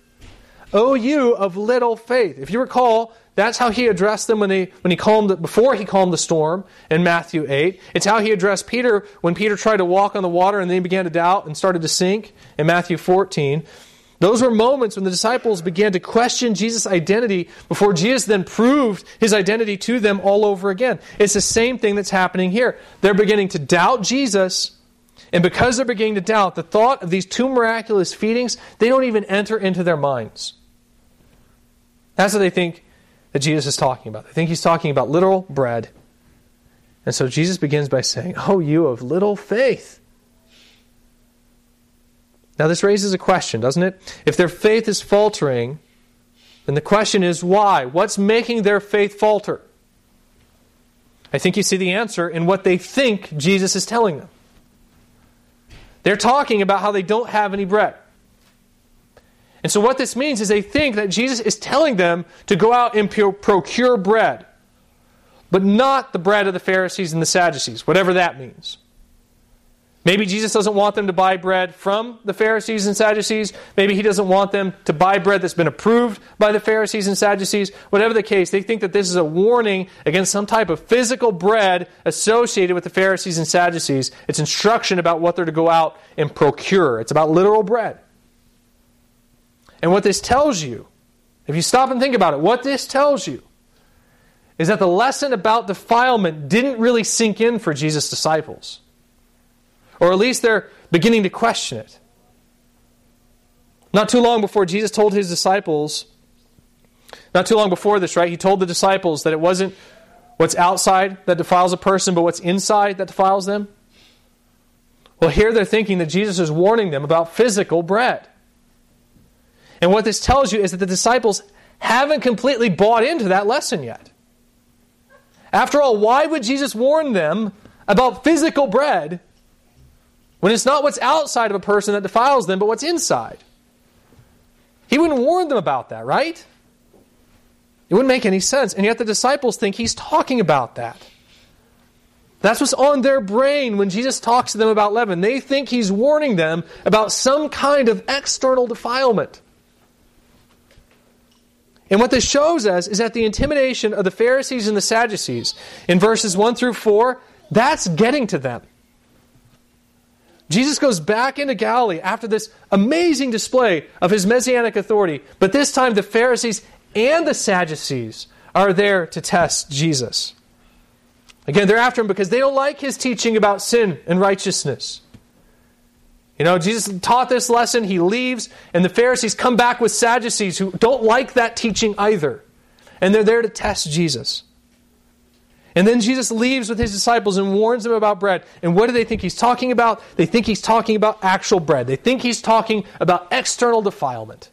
Speaker 1: O you of little faith. If you recall, that's how he addressed them when, they, when he calmed before he calmed the storm in Matthew 8. It's how he addressed Peter when Peter tried to walk on the water and then he began to doubt and started to sink in Matthew 14. Those were moments when the disciples began to question Jesus' identity before Jesus then proved his identity to them all over again. It's the same thing that's happening here. They're beginning to doubt Jesus, and because they're beginning to doubt, the thought of these two miraculous feedings, they don't even enter into their minds. That's what they think that Jesus is talking about. They think he's talking about literal bread. And so Jesus begins by saying, Oh, you of little faith. Now, this raises a question, doesn't it? If their faith is faltering, then the question is why? What's making their faith falter? I think you see the answer in what they think Jesus is telling them. They're talking about how they don't have any bread. And so, what this means is they think that Jesus is telling them to go out and procure bread, but not the bread of the Pharisees and the Sadducees, whatever that means. Maybe Jesus doesn't want them to buy bread from the Pharisees and Sadducees. Maybe he doesn't want them to buy bread that's been approved by the Pharisees and Sadducees. Whatever the case, they think that this is a warning against some type of physical bread associated with the Pharisees and Sadducees. It's instruction about what they're to go out and procure. It's about literal bread. And what this tells you, if you stop and think about it, what this tells you is that the lesson about defilement didn't really sink in for Jesus' disciples. Or at least they're beginning to question it. Not too long before Jesus told his disciples, not too long before this, right? He told the disciples that it wasn't what's outside that defiles a person, but what's inside that defiles them. Well, here they're thinking that Jesus is warning them about physical bread. And what this tells you is that the disciples haven't completely bought into that lesson yet. After all, why would Jesus warn them about physical bread when it's not what's outside of a person that defiles them, but what's inside? He wouldn't warn them about that, right? It wouldn't make any sense. And yet the disciples think he's talking about that. That's what's on their brain when Jesus talks to them about leaven. They think he's warning them about some kind of external defilement. And what this shows us is that the intimidation of the Pharisees and the Sadducees in verses 1 through 4, that's getting to them. Jesus goes back into Galilee after this amazing display of his messianic authority, but this time the Pharisees and the Sadducees are there to test Jesus. Again, they're after him because they don't like his teaching about sin and righteousness. You know, Jesus taught this lesson, he leaves, and the Pharisees come back with Sadducees who don't like that teaching either. And they're there to test Jesus. And then Jesus leaves with his disciples and warns them about bread. And what do they think he's talking about? They think he's talking about actual bread. They think he's talking about external defilement.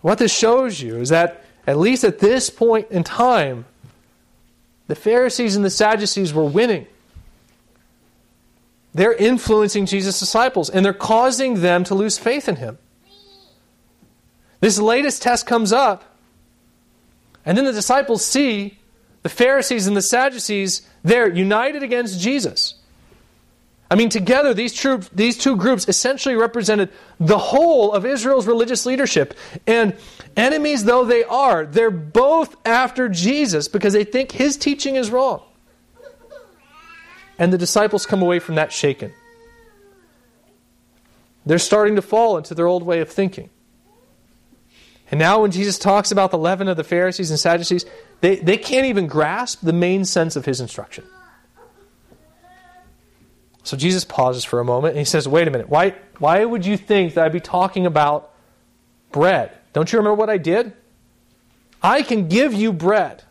Speaker 1: What this shows you is that, at least at this point in time, the Pharisees and the Sadducees were winning. They're influencing Jesus' disciples and they're causing them to lose faith in him. This latest test comes up, and then the disciples see the Pharisees and the Sadducees there united against Jesus. I mean, together, these, these two groups essentially represented the whole of Israel's religious leadership. And enemies though they are, they're both after Jesus because they think his teaching is wrong. And the disciples come away from that shaken. They're starting to fall into their old way of thinking. And now, when Jesus talks about the leaven of the Pharisees and Sadducees, they, they can't even grasp the main sense of his instruction. So Jesus pauses for a moment and he says, Wait a minute, why, why would you think that I'd be talking about bread? Don't you remember what I did? I can give you bread.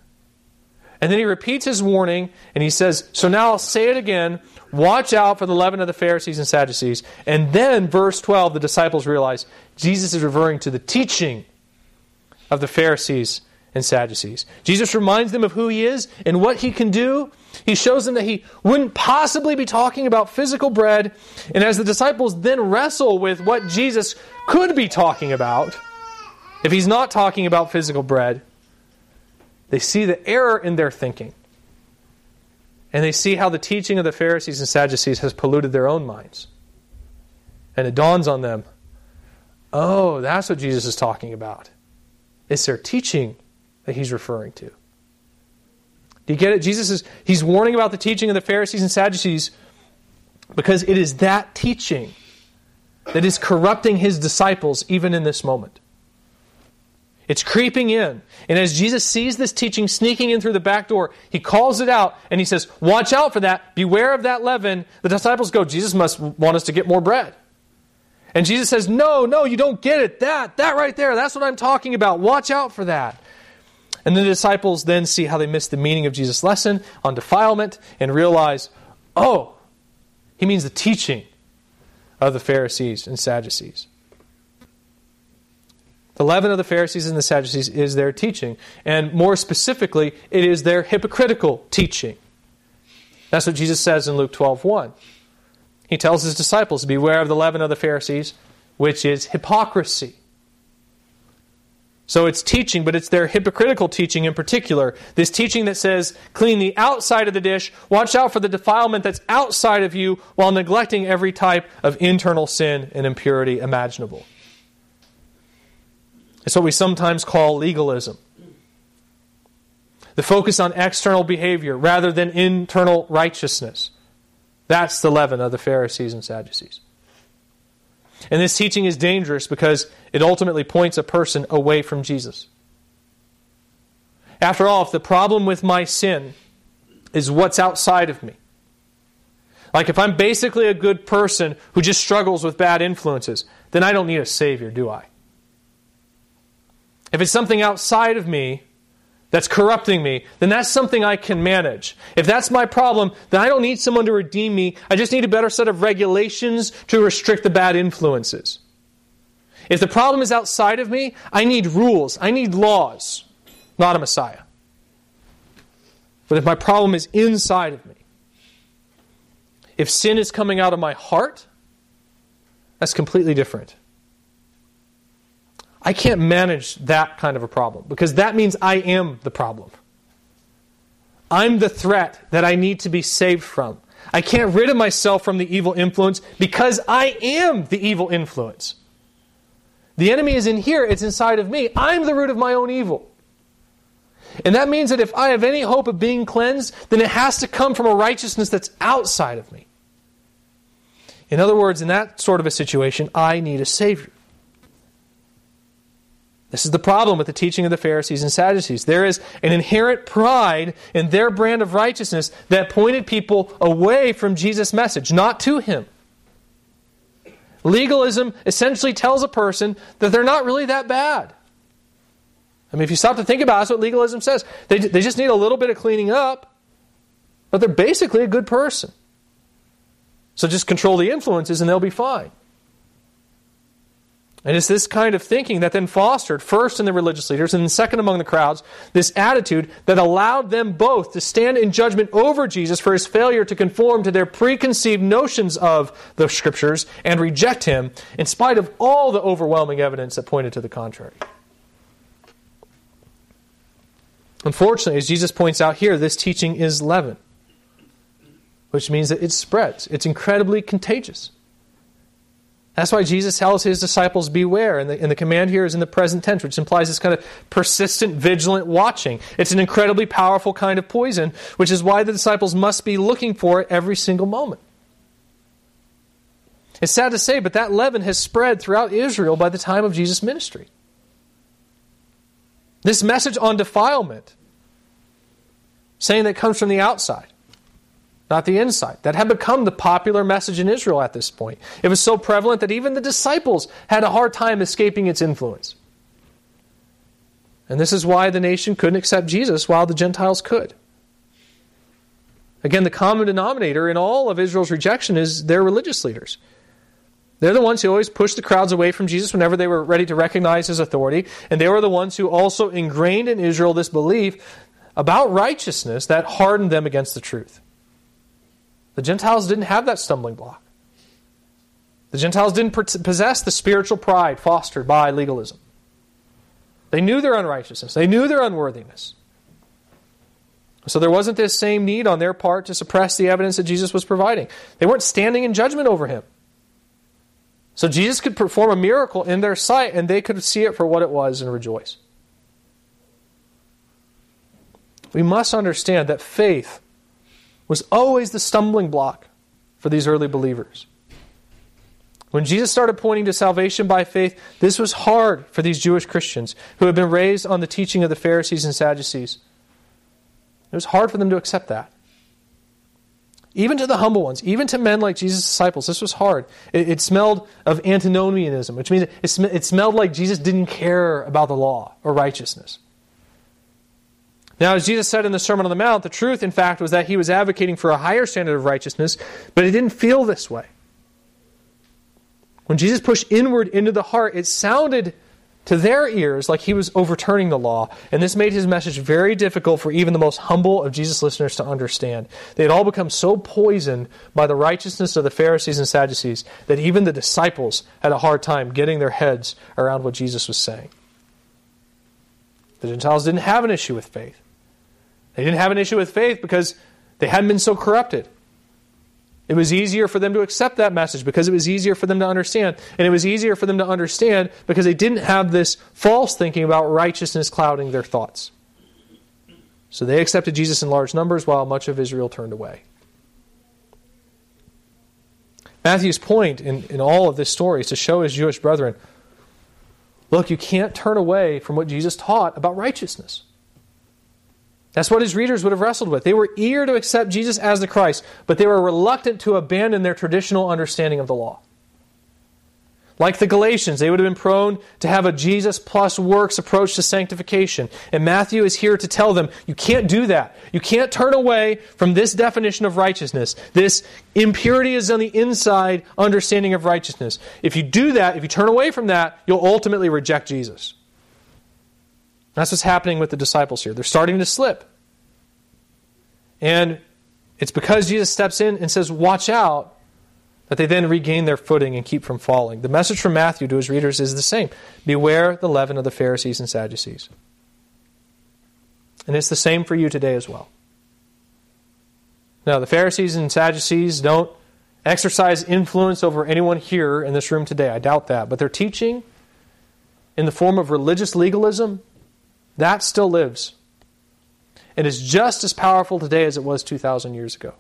Speaker 1: And then he repeats his warning and he says, So now I'll say it again. Watch out for the leaven of the Pharisees and Sadducees. And then, verse 12, the disciples realize Jesus is referring to the teaching of the Pharisees and Sadducees. Jesus reminds them of who he is and what he can do. He shows them that he wouldn't possibly be talking about physical bread. And as the disciples then wrestle with what Jesus could be talking about, if he's not talking about physical bread, they see the error in their thinking. And they see how the teaching of the Pharisees and Sadducees has polluted their own minds. And it dawns on them oh, that's what Jesus is talking about. It's their teaching that he's referring to. Do you get it? Jesus is he's warning about the teaching of the Pharisees and Sadducees because it is that teaching that is corrupting his disciples even in this moment. It's creeping in. And as Jesus sees this teaching sneaking in through the back door, he calls it out and he says, Watch out for that. Beware of that leaven. The disciples go, Jesus must want us to get more bread. And Jesus says, No, no, you don't get it. That, that right there, that's what I'm talking about. Watch out for that. And the disciples then see how they missed the meaning of Jesus' lesson on defilement and realize, oh, he means the teaching of the Pharisees and Sadducees. The leaven of the Pharisees and the Sadducees is their teaching. And more specifically, it is their hypocritical teaching. That's what Jesus says in Luke 12 1. He tells his disciples, Beware of the leaven of the Pharisees, which is hypocrisy. So it's teaching, but it's their hypocritical teaching in particular. This teaching that says, clean the outside of the dish, watch out for the defilement that's outside of you, while neglecting every type of internal sin and impurity imaginable. It's what we sometimes call legalism. The focus on external behavior rather than internal righteousness. That's the leaven of the Pharisees and Sadducees. And this teaching is dangerous because it ultimately points a person away from Jesus. After all, if the problem with my sin is what's outside of me, like if I'm basically a good person who just struggles with bad influences, then I don't need a Savior, do I? If it's something outside of me that's corrupting me, then that's something I can manage. If that's my problem, then I don't need someone to redeem me. I just need a better set of regulations to restrict the bad influences. If the problem is outside of me, I need rules, I need laws, not a Messiah. But if my problem is inside of me, if sin is coming out of my heart, that's completely different. I can't manage that kind of a problem because that means I am the problem. I'm the threat that I need to be saved from. I can't rid of myself from the evil influence because I am the evil influence. The enemy is in here, it's inside of me. I'm the root of my own evil. And that means that if I have any hope of being cleansed, then it has to come from a righteousness that's outside of me. In other words, in that sort of a situation, I need a Savior. This is the problem with the teaching of the Pharisees and Sadducees. There is an inherent pride in their brand of righteousness that pointed people away from Jesus' message, not to him. Legalism essentially tells a person that they're not really that bad. I mean, if you stop to think about it, that's what legalism says. They, they just need a little bit of cleaning up, but they're basically a good person. So just control the influences and they'll be fine. And it's this kind of thinking that then fostered, first in the religious leaders and then second among the crowds, this attitude that allowed them both to stand in judgment over Jesus for his failure to conform to their preconceived notions of the scriptures and reject him, in spite of all the overwhelming evidence that pointed to the contrary. Unfortunately, as Jesus points out here, this teaching is leaven, which means that it spreads. It's incredibly contagious. That's why Jesus tells his disciples, beware. And the, and the, command here is in the present tense, which implies this kind of persistent, vigilant watching. It's an incredibly powerful kind of poison, which is why the disciples must be looking for it every single moment. It's sad to say, but that leaven has spread throughout Israel by the time of Jesus' ministry. This message on defilement, saying that comes from the outside, not the insight, That had become the popular message in Israel at this point. It was so prevalent that even the disciples had a hard time escaping its influence. And this is why the nation couldn't accept Jesus while the Gentiles could. Again, the common denominator in all of Israel's rejection is their religious leaders. They're the ones who always pushed the crowds away from Jesus whenever they were ready to recognize his authority. And they were the ones who also ingrained in Israel this belief about righteousness that hardened them against the truth. The Gentiles didn't have that stumbling block. The Gentiles didn't possess the spiritual pride fostered by legalism. They knew their unrighteousness, they knew their unworthiness. So there wasn't this same need on their part to suppress the evidence that Jesus was providing. They weren't standing in judgment over him. So Jesus could perform a miracle in their sight and they could see it for what it was and rejoice. We must understand that faith was always the stumbling block for these early believers. When Jesus started pointing to salvation by faith, this was hard for these Jewish Christians who had been raised on the teaching of the Pharisees and Sadducees. It was hard for them to accept that. Even to the humble ones, even to men like Jesus' disciples, this was hard. It, it smelled of antinomianism, which means it, sm- it smelled like Jesus didn't care about the law or righteousness. Now, as Jesus said in the Sermon on the Mount, the truth, in fact, was that he was advocating for a higher standard of righteousness, but it didn't feel this way. When Jesus pushed inward into the heart, it sounded to their ears like he was overturning the law, and this made his message very difficult for even the most humble of Jesus' listeners to understand. They had all become so poisoned by the righteousness of the Pharisees and Sadducees that even the disciples had a hard time getting their heads around what Jesus was saying. The Gentiles didn't have an issue with faith. They didn't have an issue with faith because they hadn't been so corrupted. It was easier for them to accept that message because it was easier for them to understand. And it was easier for them to understand because they didn't have this false thinking about righteousness clouding their thoughts. So they accepted Jesus in large numbers while much of Israel turned away. Matthew's point in, in all of this story is to show his Jewish brethren look, you can't turn away from what Jesus taught about righteousness. That's what his readers would have wrestled with. They were eager to accept Jesus as the Christ, but they were reluctant to abandon their traditional understanding of the law. Like the Galatians, they would have been prone to have a Jesus plus works approach to sanctification. And Matthew is here to tell them, you can't do that. You can't turn away from this definition of righteousness. This impurity is on the inside understanding of righteousness. If you do that, if you turn away from that, you'll ultimately reject Jesus. That's what's happening with the disciples here. They're starting to slip. And it's because Jesus steps in and says, Watch out, that they then regain their footing and keep from falling. The message from Matthew to his readers is the same Beware the leaven of the Pharisees and Sadducees. And it's the same for you today as well. Now, the Pharisees and Sadducees don't exercise influence over anyone here in this room today. I doubt that. But their teaching in the form of religious legalism that still lives. And is just as powerful today as it was 2,000 years ago.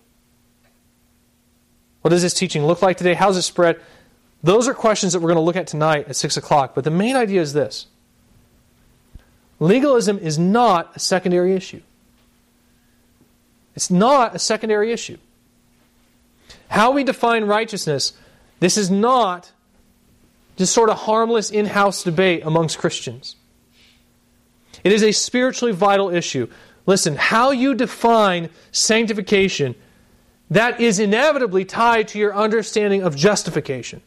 Speaker 1: What does this teaching look like today? How How's it spread? Those are questions that we're going to look at tonight at 6 o'clock. But the main idea is this legalism is not a secondary issue. It's not a secondary issue. How we define righteousness, this is not just sort of harmless in house debate amongst Christians. It is a spiritually vital issue. Listen, how you define sanctification, that is inevitably tied to your understanding of justification.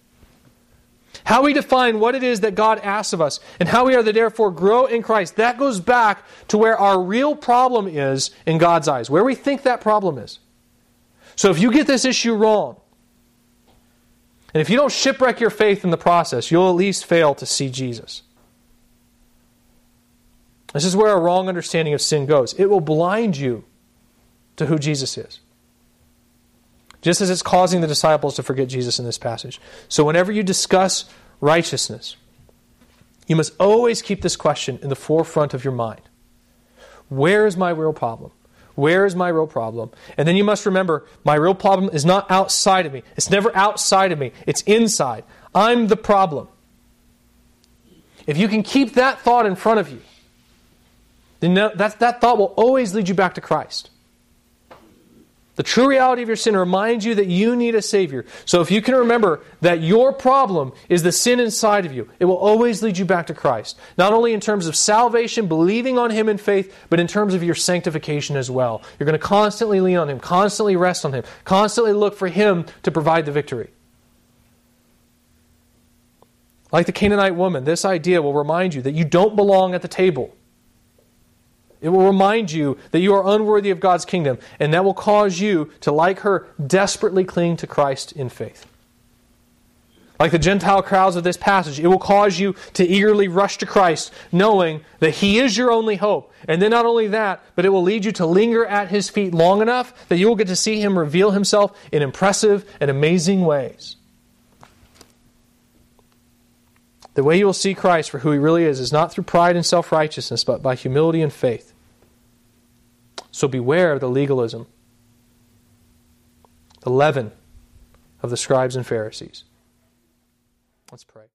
Speaker 1: How we define what it is that God asks of us and how we are to therefore grow in Christ, that goes back to where our real problem is in God's eyes, where we think that problem is. So if you get this issue wrong, and if you don't shipwreck your faith in the process, you'll at least fail to see Jesus. This is where a wrong understanding of sin goes. It will blind you to who Jesus is. Just as it's causing the disciples to forget Jesus in this passage. So, whenever you discuss righteousness, you must always keep this question in the forefront of your mind Where is my real problem? Where is my real problem? And then you must remember my real problem is not outside of me. It's never outside of me, it's inside. I'm the problem. If you can keep that thought in front of you, then that, that thought will always lead you back to Christ. The true reality of your sin reminds you that you need a Savior. So if you can remember that your problem is the sin inside of you, it will always lead you back to Christ. Not only in terms of salvation, believing on Him in faith, but in terms of your sanctification as well. You're going to constantly lean on Him, constantly rest on Him, constantly look for Him to provide the victory. Like the Canaanite woman, this idea will remind you that you don't belong at the table. It will remind you that you are unworthy of God's kingdom, and that will cause you to, like her, desperately cling to Christ in faith. Like the Gentile crowds of this passage, it will cause you to eagerly rush to Christ, knowing that He is your only hope. And then not only that, but it will lead you to linger at His feet long enough that you will get to see Him reveal Himself in impressive and amazing ways. The way you will see Christ for who He really is is not through pride and self righteousness, but by humility and faith. So beware of the legalism, the leaven of the scribes and Pharisees.